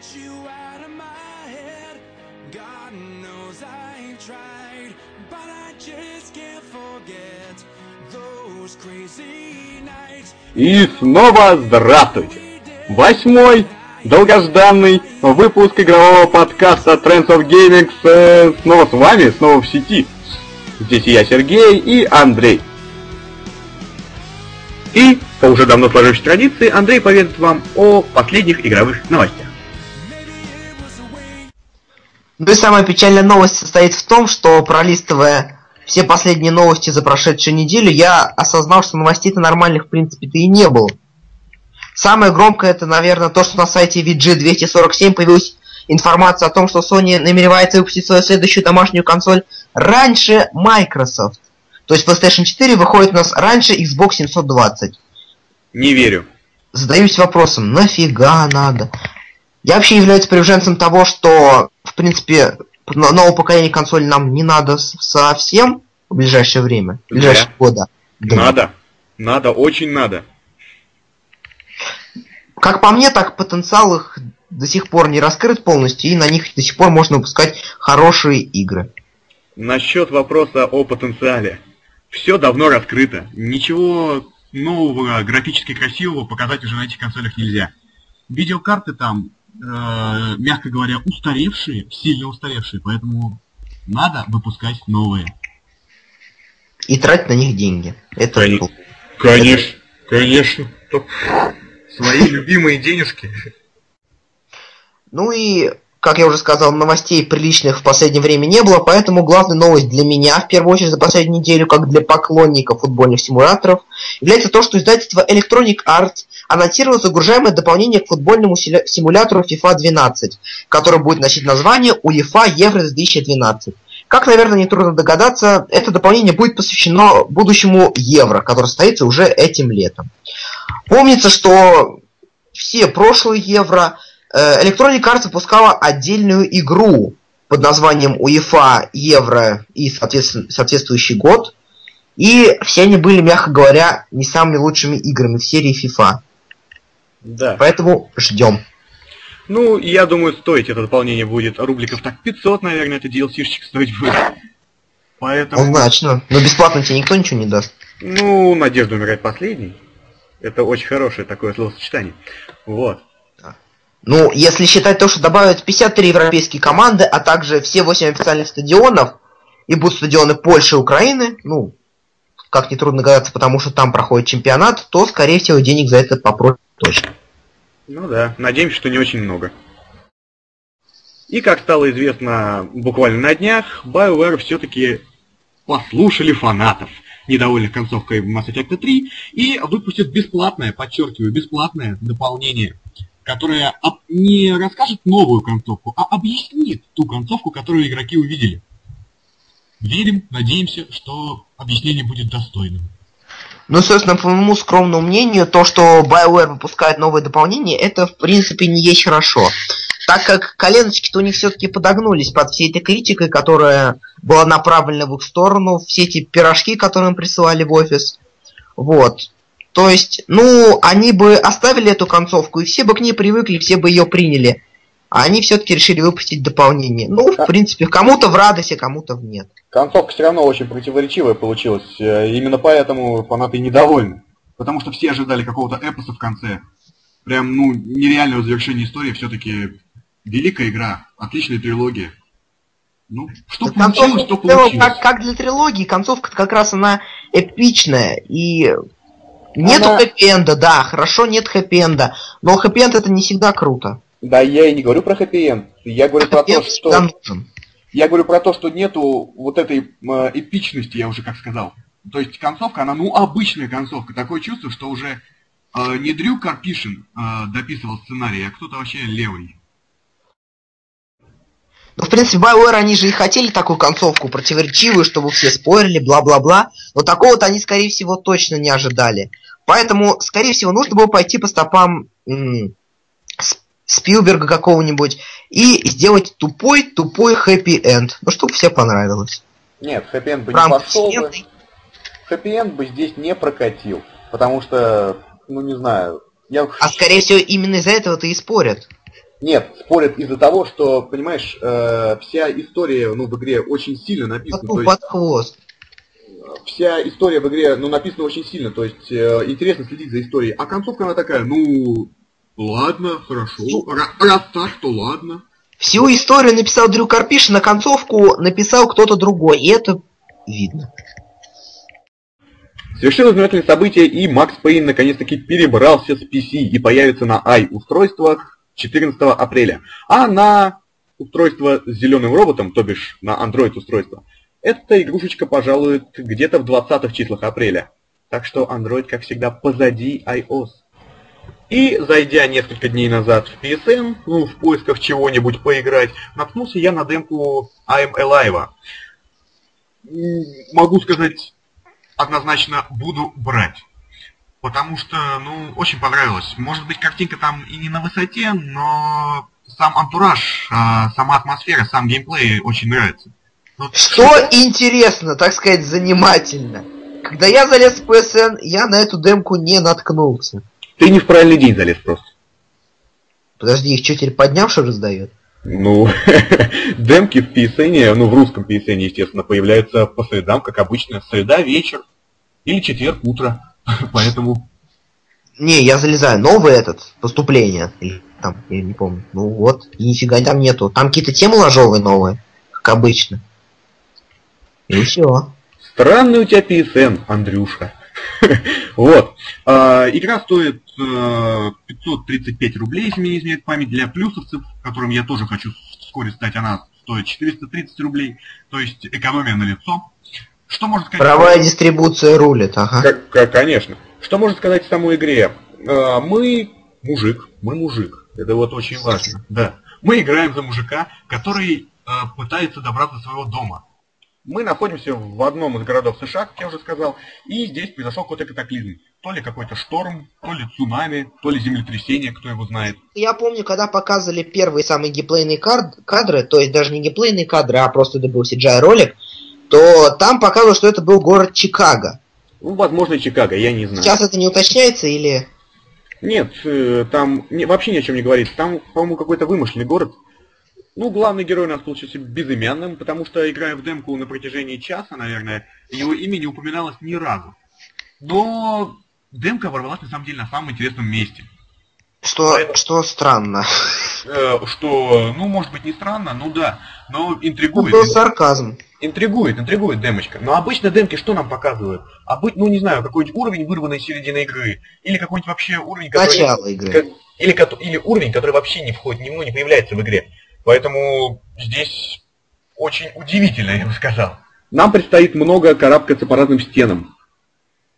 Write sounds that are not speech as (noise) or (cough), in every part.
you out of my head. God knows I've tried, but I just can't forget those crazy nights. И снова здравствуйте! Восьмой долгожданный выпуск игрового подкаста Trends of Gaming э, снова с вами, снова в сети. Здесь я, Сергей и Андрей. И, по уже давно сложившейся традиции, Андрей поведает вам о последних игровых новостях. Ну и самая печальная новость состоит в том, что пролистывая все последние новости за прошедшую неделю, я осознал, что новостей-то нормальных в принципе-то и не было. Самое громкое это, наверное, то, что на сайте VG247 появилась информация о том, что Sony намеревается выпустить свою следующую домашнюю консоль раньше Microsoft. То есть PlayStation 4 выходит у нас раньше Xbox 720. Не верю. Задаюсь вопросом, нафига надо? Я вообще являюсь приверженцем того, что, в принципе, но- нового поколения консоли нам не надо совсем в ближайшее время, в ближайшие Да. года. Да. Надо. Надо, очень надо. Как по мне, так потенциал их до сих пор не раскрыт полностью, и на них до сих пор можно выпускать хорошие игры. Насчет вопроса о потенциале. Все давно раскрыто. Ничего нового, графически красивого показать уже на этих консолях нельзя. Видеокарты там, мягко говоря, устаревшие, сильно устаревшие, поэтому надо выпускать новые. И тратить на них деньги. Это Конечно. Конечно, конечно. Свои любимые денежки. Ну и, как я уже сказал, новостей приличных в последнее время не было, поэтому главная новость для меня, в первую очередь за последнюю неделю, как для поклонников футбольных симуляторов, является то, что издательство Electronic Arts анонсировало загружаемое дополнение к футбольному симулятору FIFA 12, который будет носить название UEFA Евро 2012. Как, наверное, нетрудно догадаться, это дополнение будет посвящено будущему Евро, который состоится уже этим летом. Помнится, что все прошлые Евро Electronic Arts выпускала отдельную игру под названием UEFA Евро и соответствующий год. И все они были, мягко говоря, не самыми лучшими играми в серии FIFA. Да. Поэтому ждем. Ну, я думаю, стоить это дополнение будет рубликов так 500, наверное, это DLC-шечек стоить будет. Поэтому, Однозначно. Но бесплатно тебе никто ничего не даст. ну, надежда умирает последней. Это очень хорошее такое словосочетание. Вот. Ну, если считать то, что добавят 53 европейские команды, а также все 8 официальных стадионов, и будут стадионы Польши и Украины, ну, как нетрудно догадаться, потому что там проходит чемпионат, то, скорее всего, денег за это попросят точно. Ну да, надеемся, что не очень много. И как стало известно буквально на днях, BioWare все-таки послушали фанатов, недовольных концовкой Mass Effect 3, и выпустят бесплатное, подчеркиваю, бесплатное дополнение, которое об- не расскажет новую концовку, а объяснит ту концовку, которую игроки увидели. Верим, надеемся, что объяснение будет достойным. Ну, собственно, по моему скромному мнению, то, что BioWare выпускает новые дополнения, это, в принципе, не есть хорошо. Так как коленочки-то у них все-таки подогнулись под всей этой критикой, которая была направлена в их сторону, все эти пирожки, которые им присылали в офис. Вот. То есть, ну, они бы оставили эту концовку, и все бы к ней привыкли, все бы ее приняли. А они все-таки решили выпустить дополнение. Ну, в принципе, кому-то в радости, кому-то в нет. Концовка все равно очень противоречивая получилась. э, Именно поэтому фанаты недовольны. Потому что все ожидали какого-то эпоса в конце. Прям, ну, нереального завершения истории. Все-таки великая игра, отличная трилогия. Ну, что Да получилось, то концовка в целом, получилось. как, как для трилогии, концовка как раз она эпичная. И нету Она- хэппи-энда, да, хорошо, нет хэппи-энда. Но хэппи-энд это не всегда круто. Да, я и не говорю про хэппи-энд. Я говорю про то, что... нужен. Я говорю про то, что нету вот этой э, эпичности, я уже как сказал. То есть концовка, она, ну, обычная концовка. Такое чувство, что уже э, не Дрю Карпишин э, дописывал сценарий, а кто-то вообще левый. Ну, в принципе, BioWare, они же и хотели такую концовку противоречивую, чтобы все спорили, бла-бла-бла. Но такого-то они, скорее всего, точно не ожидали. Поэтому, скорее всего, нужно было пойти по стопам Спилберга какого-нибудь и сделать тупой-тупой хэппи-энд. Ну, чтобы всем понравилось. Нет, хэппи-энд бы В не пошел бы. Хэппи-энд бы здесь не прокатил. Потому что, ну не знаю, я... А скорее всего, именно из-за этого-то и спорят. Нет, спорят из-за того, что, понимаешь, э, вся история ну, в игре очень сильно написана. Ну, под хвост. Вся история в игре ну, написана очень сильно, то есть э, интересно следить за историей. А концовка она такая, ну, ладно, хорошо, Ну. Ра- раз так, то ладно. Всю историю написал Дрю Карпиш, на концовку написал кто-то другой, и это видно. Совершилось знаменательное событие, и Макс Пейн наконец-таки перебрался с PC и появится на i-устройствах 14 апреля. А на устройство с зеленым роботом, то бишь на Android устройство, эта игрушечка пожалует где-то в 20 числах апреля. Так что Android, как всегда, позади iOS. И, зайдя несколько дней назад в PSN, ну, в поисках чего-нибудь поиграть, наткнулся я на демку I'm Alive. Могу сказать, однозначно буду брать. Потому что, ну, очень понравилось. Может быть, картинка там и не на высоте, но сам антураж, а, сама атмосфера, сам геймплей очень нравится. Вот Что интересно, так сказать, занимательно. Когда я залез в PSN, я на эту демку не наткнулся. Ты не в правильный день залез просто. Подожди, их что, теперь поднявший раздает? Ну, (laughs) демки в PSN, ну, в русском PSN, естественно, появляются по средам, как обычно, среда вечер или четверг утро. (laughs) Поэтому Не, я залезаю. Новый этот, поступление. Или там, я не помню. Ну вот, и нифига там нету. Там какие-то темы ложовые новые, как обычно. И все. Странный у тебя PSN, Андрюша. (laughs) Вот. А, Игра стоит э, 535 рублей, если мне не изменяет память, для плюсовцев, которым я тоже хочу вскоре стать, она стоит 430 рублей, то есть экономия на лицо. Что можно сказать? Правая дистрибуция рулит, ага. Как- как- конечно. Что можно сказать о самой игре? Э, Мы мужик, мы мужик. Это вот очень важно. Да. Мы играем за мужика, который э, пытается добраться до своего дома. Мы находимся в одном из городов США, как я уже сказал, и здесь произошел какой-то катаклизм. То ли какой-то шторм, то ли цунами, то ли землетрясение, кто его знает. Я помню, когда показывали первые самые геймплейные кадры, то есть даже не геймплейные кадры, а просто это был CGI ролик, то там показывалось, что это был город Чикаго. Ну, возможно, Чикаго, я не знаю. Сейчас это не уточняется или... Нет, э, там не- вообще ни о чем не говорится. Там, по-моему, какой-то вымышленный город. Ну, главный герой у нас получился безымянным, потому что, играя в демку на протяжении часа, наверное, его имя не упоминалось ни разу. Но демка ворвалась, на самом деле, на самом интересном месте. Что, что странно. Э, Что, ну, может быть, не странно, ну да, но Это интригует. был сарказм. Интригует, интригует демочка. Но обычно демки что нам показывают? Обы... Ну, не знаю, какой-нибудь уровень, вырванный из середины игры. Или какой-нибудь вообще уровень, который... Начало игры. Или, кото- или уровень, который вообще не входит, ни, ну, не появляется в игре. Поэтому здесь очень удивительно, я бы сказал. Нам предстоит много карабкаться по разным стенам.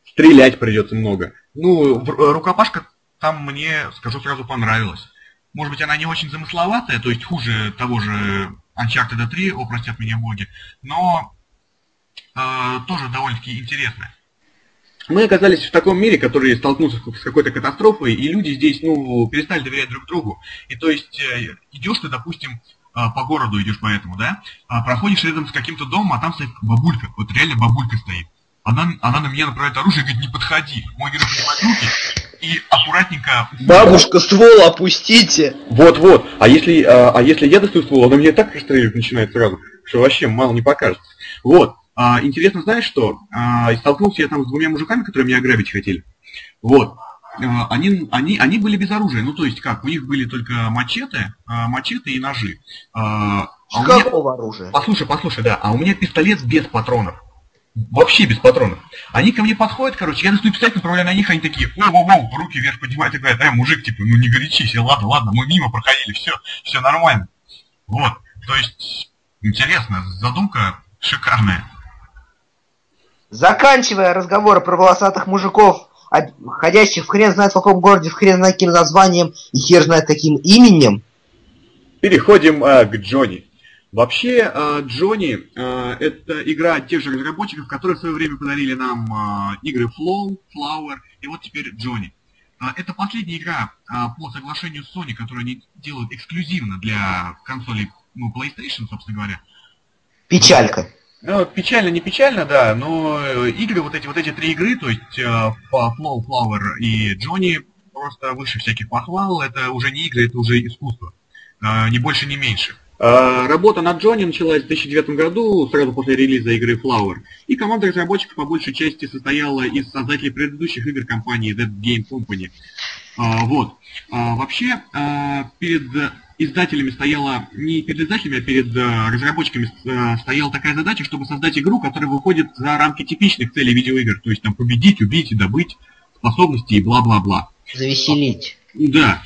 Стрелять придется много. Ну, э, рукопашка там мне, скажу сразу, понравилась. Может быть, она не очень замысловатая, то есть хуже того же Uncharted 3, о, простят меня боги, но э, тоже довольно-таки интересная. Мы оказались в таком мире, который столкнулся с какой-то катастрофой, и люди здесь, ну, перестали доверять друг другу. И то есть э, идешь ты, допустим, э, по городу идешь по этому, да, а проходишь рядом с каким-то домом, а там стоит бабулька, вот реально бабулька стоит. Она, она на меня направляет оружие и говорит, не подходи. Мой герой поднимает руки и аккуратненько... Бабушка, ствол опустите! Вот-вот. А если, а, а если я достаю ствол, она меня так расстрелять начинает сразу, что вообще мало не покажется. Вот. А, интересно, знаешь что? А, и столкнулся я там с двумя мужиками, которые меня ограбить хотели. Вот. А, они, они, они были без оружия. Ну, то есть как, у них были только мачете, а, мачете и ножи. А, а у меня- Какого оружия? Послушай, послушай, да, а у меня пистолет без патронов. Вообще без патронов. Они ко мне подходят, короче, я достаю пистолет, направляю на них, они такие, воу-воу-воу, руки вверх поднимают и говорят, э, мужик, типа, ну не горячись, я, ладно, ладно, мы мимо проходили, все, все нормально. Вот, то есть, интересно, задумка шикарная. Заканчивая разговоры про волосатых мужиков, ходящих в хрен знает в каком городе, в хрен знает каким названием и хер знает каким именем, Переходим а, к Джонни. Вообще, а, Джонни а, это игра тех же разработчиков, которые в свое время подарили нам а, игры Flow, Flower и вот теперь Джонни. Это последняя игра по соглашению с Sony, которую они делают эксклюзивно для консолей ну, PlayStation, собственно говоря. печалька. Ну, печально, не печально, да, но э, игры, вот эти вот эти три игры, то есть э, Flow, Flower и Джонни, просто выше всяких похвал, это уже не игры, это уже искусство. э, ни больше, ни меньше. А, Работа над Джонни началась в 2009 году, сразу после релиза игры Flower. И команда разработчиков по большей части состояла из создателей предыдущих игр компании That Game Company. А, Вот. А, Вообще, перед издателями стояла, не перед издателями, а перед разработчиками стояла такая задача, чтобы создать игру, которая выходит за рамки типичных целей видеоигр. То есть там победить, убить и добыть способности и бла-бла-бла. Завеселить. Да,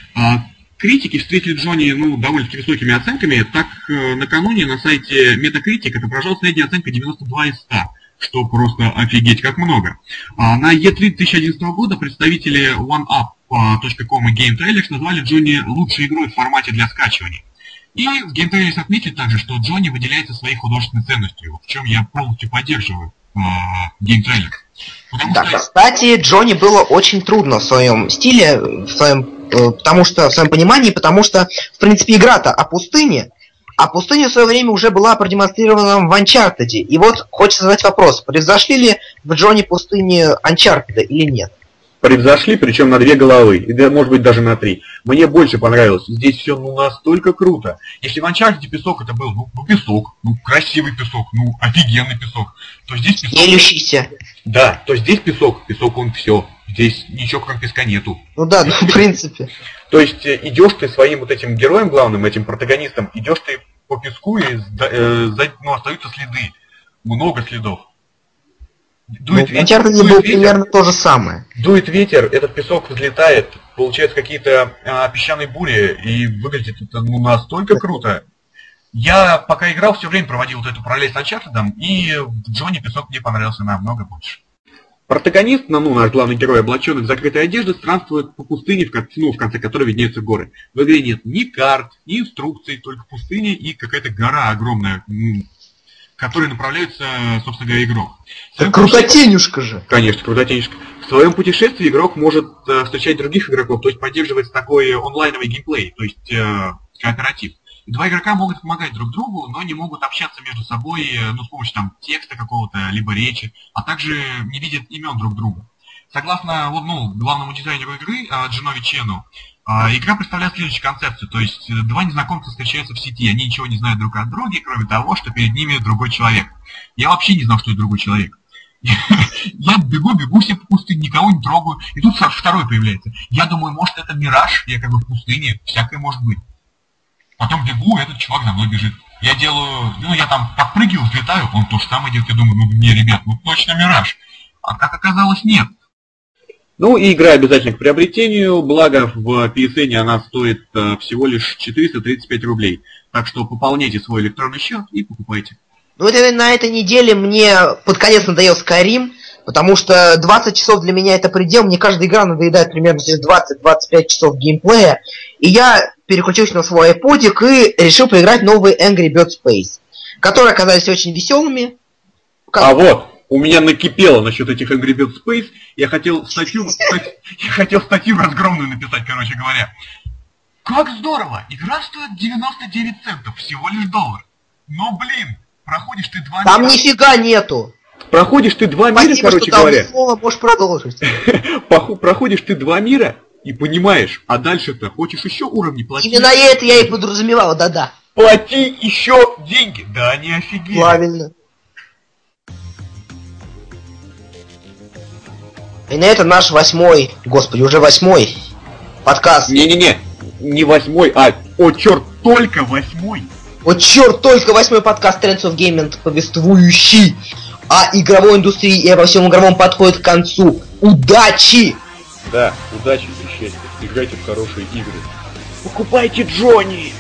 критики встретили Джонни ну, довольно-таки высокими оценками. Так, э, накануне на сайте Metacritic отображалась средняя оценка 92 из 100, что просто офигеть как много. А на E3 2011 года представители OneUp.com и Game Trailers назвали Джонни лучшей игрой в формате для скачивания. И в Game Trailers отметили также, что Джонни выделяется своей художественной ценностью, в чем я полностью поддерживаю э, Game Trailers. Потому Да, что кстати, Джонни было очень трудно в своем стиле, в своем, потому что, в своем понимании, потому что, в принципе, игра-то о пустыне, а пустыня в свое время уже была продемонстрирована в Uncharted. И вот хочется задать вопрос, превзошли ли в Джонни пустыне Uncharted или нет? превзошли, причем на две головы, и да, может быть даже на три. Мне больше понравилось. Здесь все ну настолько круто. Если в Uncharted песок это был, ну, ну, песок, ну красивый песок, ну офигенный песок, то здесь песок. Елющийся. Да, то здесь песок, песок он все. Здесь ничего кроме песка нету. Ну да, ну, в принципе. То есть э, идешь ты своим вот этим героем главным, этим протагонистом, идешь ты по песку и э, ну, остаются следы. Много следов. Ну, Дует в ветер, Uncharted дует было ветер. примерно то же самое. Дует ветер, этот песок взлетает, получается какие-то а, песчаные бури, и выглядит это ну, настолько круто. Я пока играл, все время проводил вот эту параллель с Uncharted, и в Джонни песок мне понравился намного больше. Протагонист, ну, наш главный герой, облаченный в закрытой одежде, странствует по пустыне, в конце, ну, в конце которой виднеются горы. В игре нет ни карт, ни инструкций, только пустыня и какая-то гора огромная, м, к которой направляется, собственно говоря, игрок. Так крутотенюшка же. Конечно, крутотенечко. В своем путешествии игрок может э, встречать других игроков, то есть поддерживать такой онлайновый геймплей, то есть э, кооператив. Два игрока могут помогать друг другу, но не могут общаться между собой э, ну, с помощью там, текста какого-то, либо речи, а также не видят имен друг друга. Согласно ну, главному дизайнеру игры, э, Джинови Чену, э, игра представляет следующую концепцию. То есть два незнакомца встречаются в сети, они ничего не знают друг о друге, кроме того, что перед ними другой человек. Я вообще не знал, что это другой человек. (laughs) Я бегу, бегу себе по пустыне, никого не трогаю, и тут второй появляется. Я думаю, может это мираж, я как бы в пустыне, всякое может быть. Потом бегу, этот чувак за мной бежит. Я делаю, ну я там подпрыгиваю, взлетаю, он то же самое делает, я думаю, ну не, ребят, ну точно мираж. А как оказалось, нет. Ну и игра обязательно к приобретению, благо в PSN она стоит э, всего лишь 435 рублей. Так что пополняйте свой электронный счет и покупайте. Ну вот именно на этой неделе мне под конец надоел Skyrim, потому что 20 часов для меня это предел, мне каждая игра надоедает примерно через 20-25 часов геймплея, и я переключился на свой айподик и решил поиграть новые Angry Bird Space, которые оказались очень веселыми. Как- А вот, у меня накипело насчет этих Angry Birds Space. Я хотел статью, я хотел статью разгромную написать, короче говоря. Как здорово! Игра стоит 99 центов, всего лишь доллар. Но, блин, проходишь ты два Там мира. нифига нету. Проходишь ты два мира, Спасибо, короче что говоря. слово, можешь продолжить. (laughs) Проходишь ты два мира и понимаешь, а дальше-то хочешь еще уровни платить. Именно это я и подразумевал, да-да. Плати еще деньги. Да не офигеть. Правильно. И на это наш восьмой, господи, уже восьмой подкаст. Не-не-не, не восьмой, а, о черт, только восьмой. Вот черт, только восьмой подкаст Trends of Gaming, повествующий о игровой индустрии и обо всем игровом подходит к концу. Удачи! Да, удачи и счастья. Играйте в хорошие игры. Покупайте Джонни!